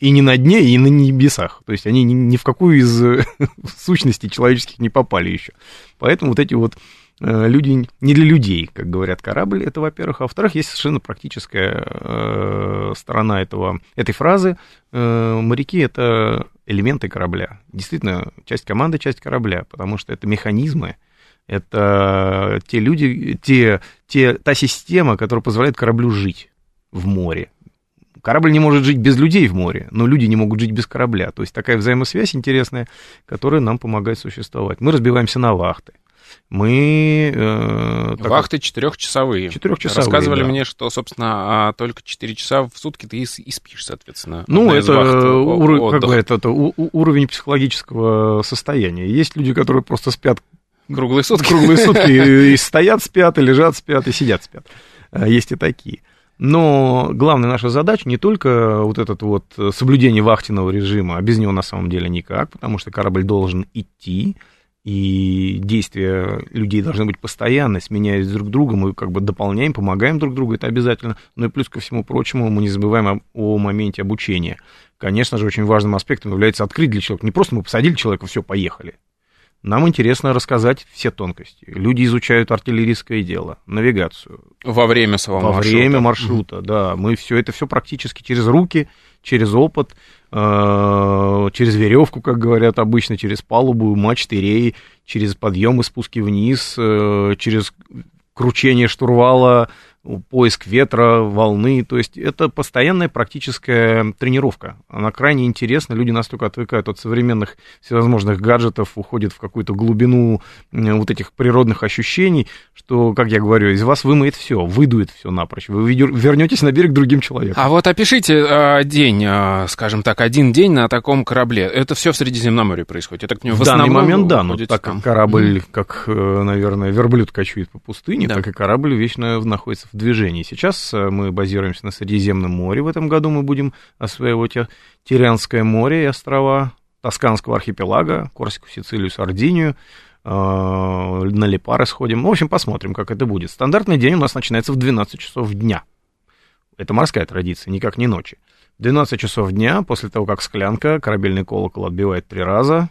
и не на дне, и на небесах, то есть они ни, ни в какую из [laughs] сущностей человеческих не попали еще. Поэтому вот эти вот Э, люди не для людей, как говорят корабль, это во-первых. А во-вторых, есть совершенно практическая э, сторона этого, этой фразы. Э, моряки — это элементы корабля. Действительно, часть команды, часть корабля, потому что это механизмы, это те люди, те, те, та система, которая позволяет кораблю жить в море. Корабль не может жить без людей в море, но люди не могут жить без корабля. То есть такая взаимосвязь интересная, которая нам помогает существовать. Мы разбиваемся на вахты мы... Э, Вахты четырехчасовые. Четырехчасовые, Рассказывали да. мне, что, собственно, а только 4 часа в сутки ты и, и спишь, соответственно. Ну, это, ур... как говорят, это уровень психологического состояния. Есть люди, которые просто спят Круглые сутки. Круглые [laughs] сутки и стоят, спят, и лежат, спят, и сидят, спят. Э, есть и такие. Но главная наша задача не только вот этот вот соблюдение вахтенного режима, а без него на самом деле никак, потому что корабль должен идти, и действия людей должны быть постоянно, сменяясь друг другом, мы как бы дополняем, помогаем друг другу, это обязательно. Ну и плюс ко всему прочему, мы не забываем о, о моменте обучения. Конечно же, очень важным аспектом является открыть для человека. Не просто мы посадили человека, все, поехали. Нам интересно рассказать все тонкости. Люди изучают артиллерийское дело, навигацию. Во время самого Во маршрута. время маршрута, mm-hmm. да. Мы все это все практически через руки, через опыт, через веревку, как говорят обычно, через палубу, мачты, реи, через подъемы, спуски вниз, э, через кручение штурвала, поиск ветра, волны. То есть это постоянная практическая тренировка. Она крайне интересна. Люди настолько отвыкают от современных всевозможных гаджетов, уходят в какую-то глубину вот этих природных ощущений, что, как я говорю, из вас вымоет все, выдует все напрочь. Вы вернетесь на берег другим человеком. А вот опишите э, день, э, скажем так, один день на таком корабле. Это все в Средиземноморье происходит. Я так понимаю, в, в данный момент, да, но так как корабль, как, э, наверное, верблюд кочует по пустыне, да. так и корабль вечно находится в движении. Сейчас э, мы базируемся на Средиземном море. В этом году мы будем осваивать Тирианское море и острова Тосканского архипелага, Корсику, Сицилию, Сардинию. Э, на Липары сходим. Ну, в общем, посмотрим, как это будет. Стандартный день у нас начинается в 12 часов дня. Это морская традиция, никак не ночи. 12 часов дня, после того, как склянка, корабельный колокол отбивает три раза.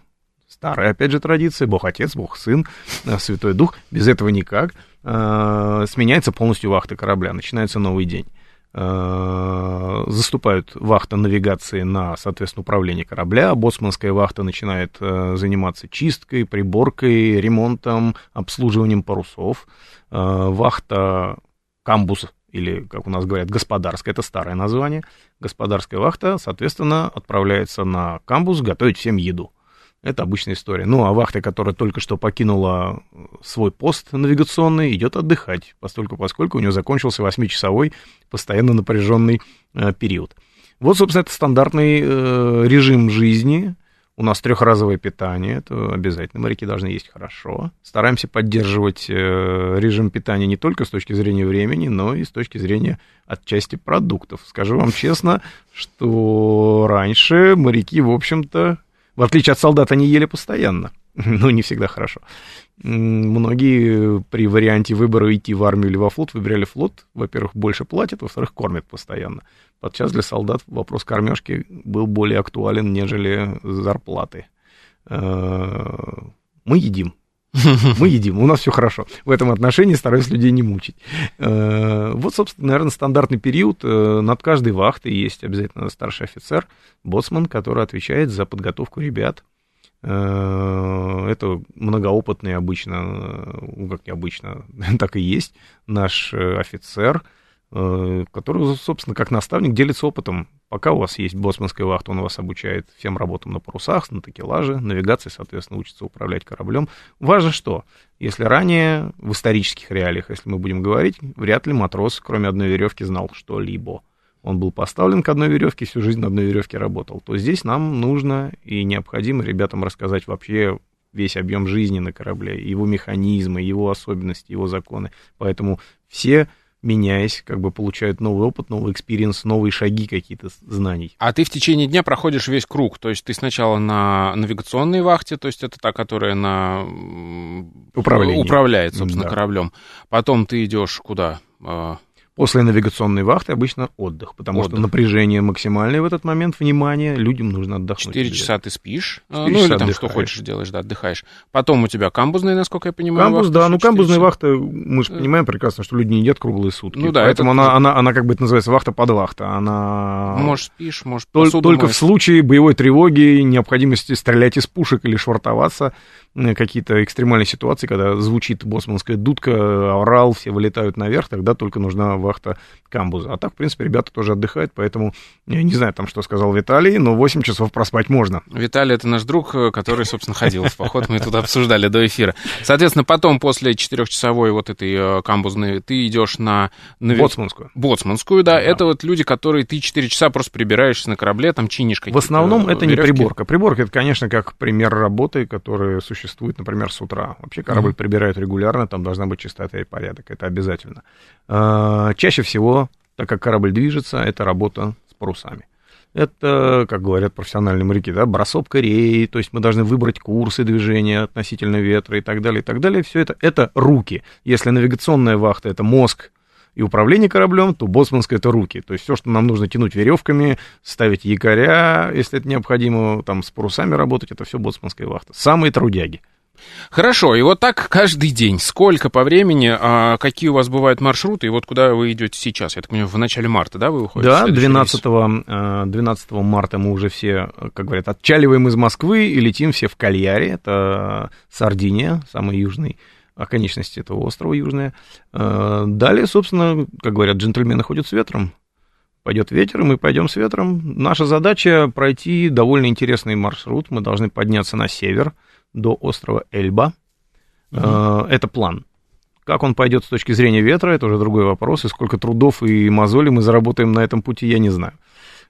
Старая, опять же, традиция. Бог Отец, Бог Сын, э, Святой Дух. Без этого никак. Э, сменяется полностью вахта корабля, начинается новый день. Э, заступают вахта навигации на, соответственно, управление корабля, боцманская вахта начинает э, заниматься чисткой, приборкой, ремонтом, обслуживанием парусов, вахта камбус или, как у нас говорят, господарская, это старое название, господарская вахта, соответственно, отправляется на камбус готовить всем еду. Это обычная история. Ну, а вахта, которая только что покинула свой пост навигационный, идет отдыхать, поскольку, поскольку у нее закончился 8-часовой постоянно напряженный э, период. Вот, собственно, это стандартный э, режим жизни. У нас трехразовое питание, это обязательно. Моряки должны есть хорошо. Стараемся поддерживать э, режим питания не только с точки зрения времени, но и с точки зрения отчасти продуктов. Скажу вам честно, что раньше моряки, в общем-то, в отличие от солдат, они ели постоянно. [laughs] Ну, не всегда хорошо. Многие при варианте выбора идти в армию или во флот выбирали флот. Во-первых, больше платят, во-вторых, кормят постоянно. Подчас для солдат вопрос кормежки был более актуален, нежели зарплаты. Э, мы едим. [laughs] Мы едим, у нас все хорошо. В этом отношении стараюсь людей не мучить. Э, вот, собственно, наверное, стандартный период. Э, над каждой вахтой есть обязательно старший офицер, боцман, который отвечает за подготовку ребят. Э, это многоопытный обычно, как не обычно, [laughs] так и есть, наш офицер – который, собственно, как наставник делится опытом. Пока у вас есть боцманская вахта, он вас обучает всем работам на парусах, на такелаже, навигации, соответственно, учится управлять кораблем. Важно что? Если ранее, в исторических реалиях, если мы будем говорить, вряд ли матрос, кроме одной веревки, знал что-либо. Он был поставлен к одной веревке, всю жизнь на одной веревке работал. То здесь нам нужно и необходимо ребятам рассказать вообще весь объем жизни на корабле, его механизмы, его особенности, его законы. Поэтому все меняясь, как бы получают новый опыт, новый experience, новые шаги какие-то знаний. А ты в течение дня проходишь весь круг, то есть ты сначала на навигационной вахте, то есть это та, которая на Управление. управляет, собственно, Да. кораблем. Потом ты идешь куда? А, После навигационной вахты обычно отдых, потому Отдых. что напряжение максимальное в этот момент, внимание, людям нужно отдохнуть. Четыре часа ты спишь, а, Четыре ну или часа там что отдыхаешь. хочешь делаешь, да, отдыхаешь. Потом у тебя камбузная, насколько я понимаю, Камбуз, вахта да, ну камбузная часа. вахта, мы же понимаем прекрасно, что люди не едят круглые сутки. Ну да, поэтому это она, она, она, как бы это называется вахта под вахта. Она Может, спишь, может, только моешь. в случае боевой тревоги, необходимости стрелять из пушек или швартоваться, какие-то экстремальные ситуации, когда звучит боцманская дудка, орал, все вылетают наверх, тогда только нужна вахта камбуза. А так, в принципе, ребята тоже отдыхают, поэтому я не знаю, там, что сказал Виталий, но 8 часов проспать можно. Виталий, это наш друг, э, который, собственно, ходил в поход, мы тут обсуждали до эфира. Соответственно, потом, после четырехчасовой вот этой э, камбузной, ты идешь на... нави- Боцманскую. Боцманскую, да, это вот люди, которые ты 4 часа просто прибираешься на корабле, там чинишь В какие-то основном это не верёвки. приборка. Приборка это, конечно, как пример работы, которая существует, например, с утра. Вообще корабль Мгм. прибирают регулярно, там должна быть чистота и порядок. Это обязательно. Чаще всего, так как корабль движется, это работа с парусами. Это, как говорят профессиональные моряки, да, бросок корей, то есть мы должны выбрать курсы движения относительно ветра и так далее, и так далее. Все это, это руки. Если навигационная вахта — это мозг, и управление кораблем, то боцманское это руки. То есть все, что нам нужно тянуть веревками, ставить якоря, если это необходимо, там с парусами работать, это все боцманская вахта. Самые трудяги. Хорошо, и вот так каждый день. Сколько по времени, а, какие у вас бывают маршруты, и вот куда вы идете сейчас? Я так понимаю, в начале марта, да, вы уходите? Да, следующий 12, рейс? э, 12 марта мы уже все, как говорят, отчаливаем из Москвы и летим все в Кальяре, это Сардиния, самый южный оконечности этого острова южная. Э, Далее, собственно, как говорят, джентльмены ходят с ветром. Пойдет ветер, и мы пойдем с ветром. Наша задача пройти довольно интересный маршрут. Мы должны подняться на север до острова Эльба. Э, Это план. Как он пойдет с точки зрения ветра, это уже другой вопрос. И сколько трудов и мозолей мы заработаем на этом пути, я не знаю.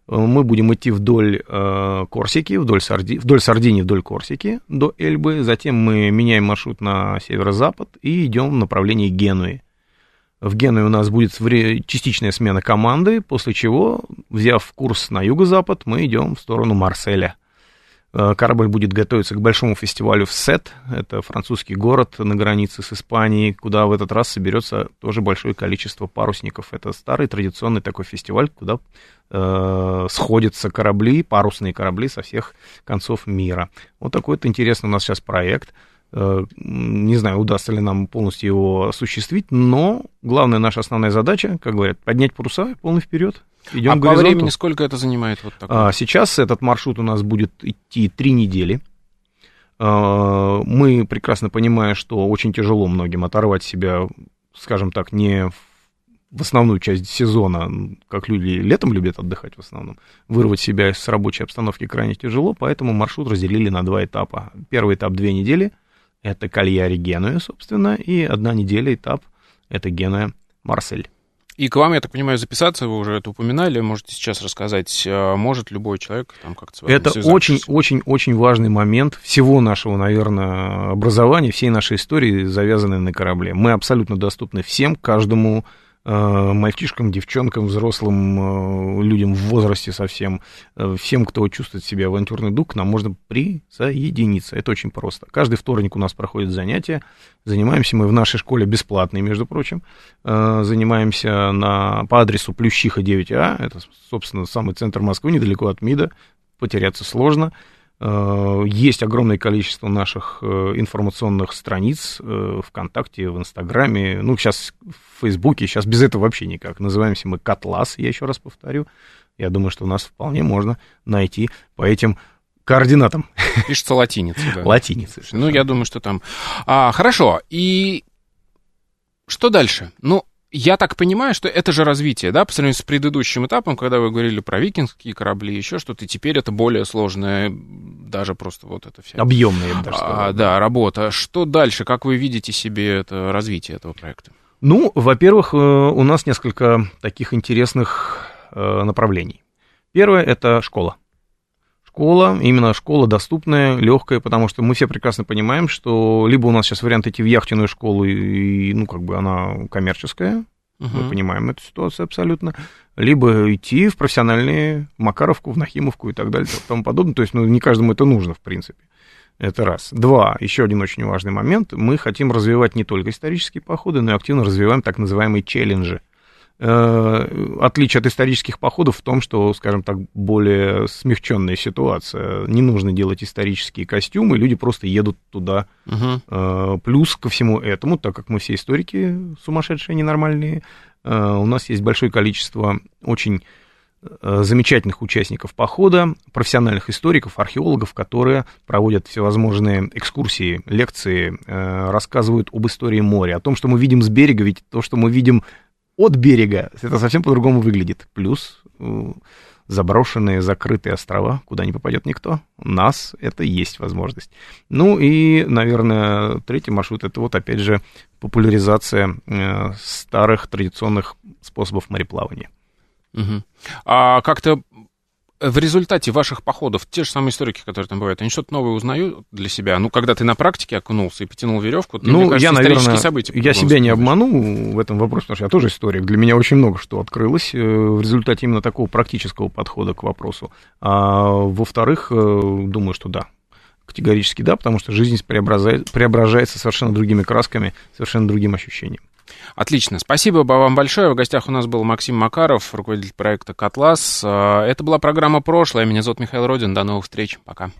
Э, Мы будем идти вдоль э, Корсики, вдоль, Сарди... вдоль Сардинии, вдоль Корсики до Эльбы. Затем мы меняем маршрут на северо-запад и идем в направлении Генуи. В Генуе у нас будет частичная смена команды, после чего, взяв курс на юго-запад, мы идем в сторону Марселя. Э, Корабль будет готовиться к большому фестивалю в Сет, это французский город на границе с Испанией, куда в этот раз соберется тоже большое количество парусников. Это старый традиционный такой фестиваль, куда э, сходятся корабли, парусные корабли со всех концов мира. Вот такой вот интересный у нас сейчас проект. Э, Не знаю, удастся ли нам полностью его осуществить, но главная наша основная задача, как говорят, поднять паруса полный вперед. Идем а по времени сколько это занимает? Вот такой? А, Сейчас этот маршрут у нас будет идти три недели. А, Мы прекрасно понимаем, что очень тяжело многим оторвать себя, скажем так, не в- в основную часть сезона, как люди летом любят отдыхать в основном, вырвать себя с рабочей обстановки крайне тяжело, поэтому маршрут разделили на два этапа. Первый этап две недели, это Кальяри Генуя, собственно, и одна неделя этап, это Генуя Марсель. И к вам, я так понимаю, записаться, вы уже это упоминали, можете сейчас рассказать, а, может любой человек там как-то Это очень-очень-очень важный момент всего нашего, наверное, образования, всей нашей истории, завязанной на корабле. Мы абсолютно доступны всем, каждому э, мальчишкам, девчонкам, взрослым э, людям в возрасте совсем, э, всем, кто чувствует в себе авантюрный дух, к нам можно присоединиться. Это очень просто. Каждый вторник у нас проходят занятия. Занимаемся мы в нашей школе бесплатной, между прочим. Э, Занимаемся на, по адресу Плющиха 9А. Это, собственно, самый центр Москвы, недалеко от МИДа. Потеряться сложно. Э, Есть огромное количество наших э, информационных страниц э, ВКонтакте, в Инстаграме, ну, сейчас в Фейсбуке, сейчас без этого вообще никак. Называемся мы Котлас, я еще раз повторю. Я думаю, что нас вполне можно найти по этим координатам [laughs] Пишется латиница, да. латиницы. Ну, я думаю, что там... А, хорошо, и что дальше? Ну, я так понимаю, что это же развитие, да, по сравнению с предыдущим этапом, когда вы говорили про викингские корабли, еще что-то, теперь это более сложная, даже просто вот это вся... Объемные, я бы даже сказал. А, да, работа. Что дальше? Как вы видите себе это развитие этого проекта? Ну, во-первых, э, у нас несколько таких интересных э, направлений. Первое это школа. Школа, именно школа доступная, легкая, потому что мы все прекрасно понимаем, что либо у нас сейчас вариант идти в яхтенную школу, и, ну, как бы она коммерческая, угу. мы понимаем эту ситуацию абсолютно, либо идти в профессиональные Макаровку, в Нахимовку и так далее и тому подобное. То есть, ну, не каждому это нужно, в принципе. Это раз. Два, еще один очень важный момент. Мы хотим развивать не только исторические походы, но и активно развиваем так называемые челленджи. Э, отличие от исторических походов в том, что, скажем так, более смягченная ситуация. Не нужно делать исторические костюмы, люди просто едут туда. Угу. Плюс ко всему этому, так как мы все историки сумасшедшие, ненормальные, э, у нас есть большое количество очень замечательных участников похода, профессиональных историков, археологов, которые проводят всевозможные экскурсии, лекции, рассказывают об истории моря, о том, что мы видим с берега, ведь то, что мы видим от берега, это совсем по-другому выглядит. Плюс э, заброшенные, закрытые острова, куда не попадет никто. У нас это есть возможность. Ну и, наверное, третий маршрут, это вот опять же популяризация э, старых традиционных способов мореплавания. Угу. А как-то в результате ваших походов, те же самые историки, которые там бывают, они что-то новое узнают для себя? Ну, когда ты на практике окунулся и потянул веревку, ты, ну, мне кажется, я, наверное, события. Я себя не обману в этом вопросе, потому что я тоже историк. Для меня очень много что открылось э, в результате именно такого практического подхода к вопросу. А во-вторых, э, думаю, что да, категорически да, потому что жизнь преображается совершенно другими красками, совершенно другим ощущением. Отлично. Спасибо вам большое. В гостях у нас был Максим Макаров, руководитель проекта «Котлас». Э, это была программа «Прошлое». Меня зовут Михаил Родин. До новых встреч. Пока.